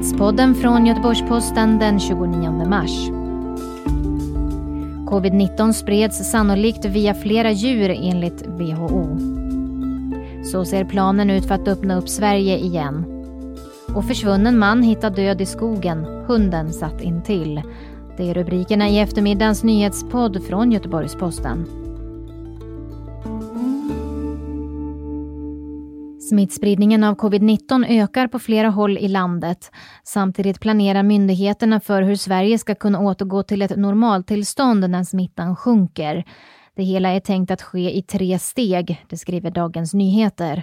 Nyhetspodden från Göteborgs-Posten den 29 mars. Covid-19 spreds sannolikt via flera djur enligt WHO. Så ser planen ut för att öppna upp Sverige igen. Och försvunnen man hittad död i skogen. Hunden satt intill. Det är rubrikerna i eftermiddagens nyhetspodd från Göteborgs-Posten. Smittspridningen av covid-19 ökar på flera håll i landet. Samtidigt planerar myndigheterna för hur Sverige ska kunna återgå till ett normaltillstånd när smittan sjunker. Det hela är tänkt att ske i tre steg, det skriver Dagens Nyheter.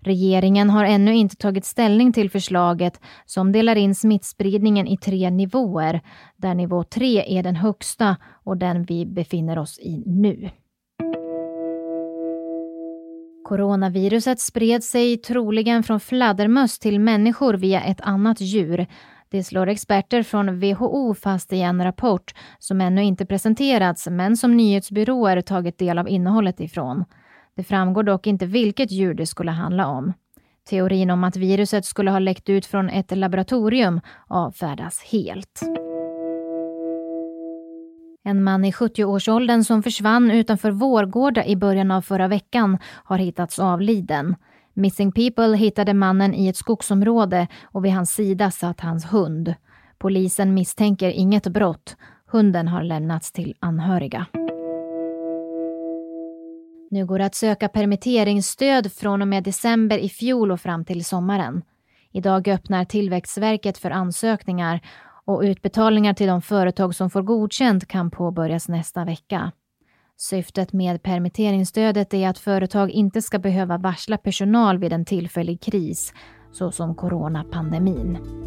Regeringen har ännu inte tagit ställning till förslaget som delar in smittspridningen i tre nivåer, där nivå tre är den högsta och den vi befinner oss i nu. Coronaviruset spred sig troligen från fladdermöss till människor via ett annat djur. Det slår experter från WHO fast i en rapport som ännu inte presenterats men som nyhetsbyråer tagit del av innehållet ifrån. Det framgår dock inte vilket djur det skulle handla om. Teorin om att viruset skulle ha läckt ut från ett laboratorium avfärdas helt. En man i 70-årsåldern som försvann utanför Vårgårda i början av förra veckan har hittats avliden. Missing People hittade mannen i ett skogsområde och vid hans sida satt hans hund. Polisen misstänker inget brott. Hunden har lämnats till anhöriga. Nu går det att söka permitteringsstöd från och med december i fjol och fram till sommaren. Idag öppnar Tillväxtverket för ansökningar och utbetalningar till de företag som får godkänt kan påbörjas nästa vecka. Syftet med permitteringsstödet är att företag inte ska behöva varsla personal vid en tillfällig kris, såsom coronapandemin.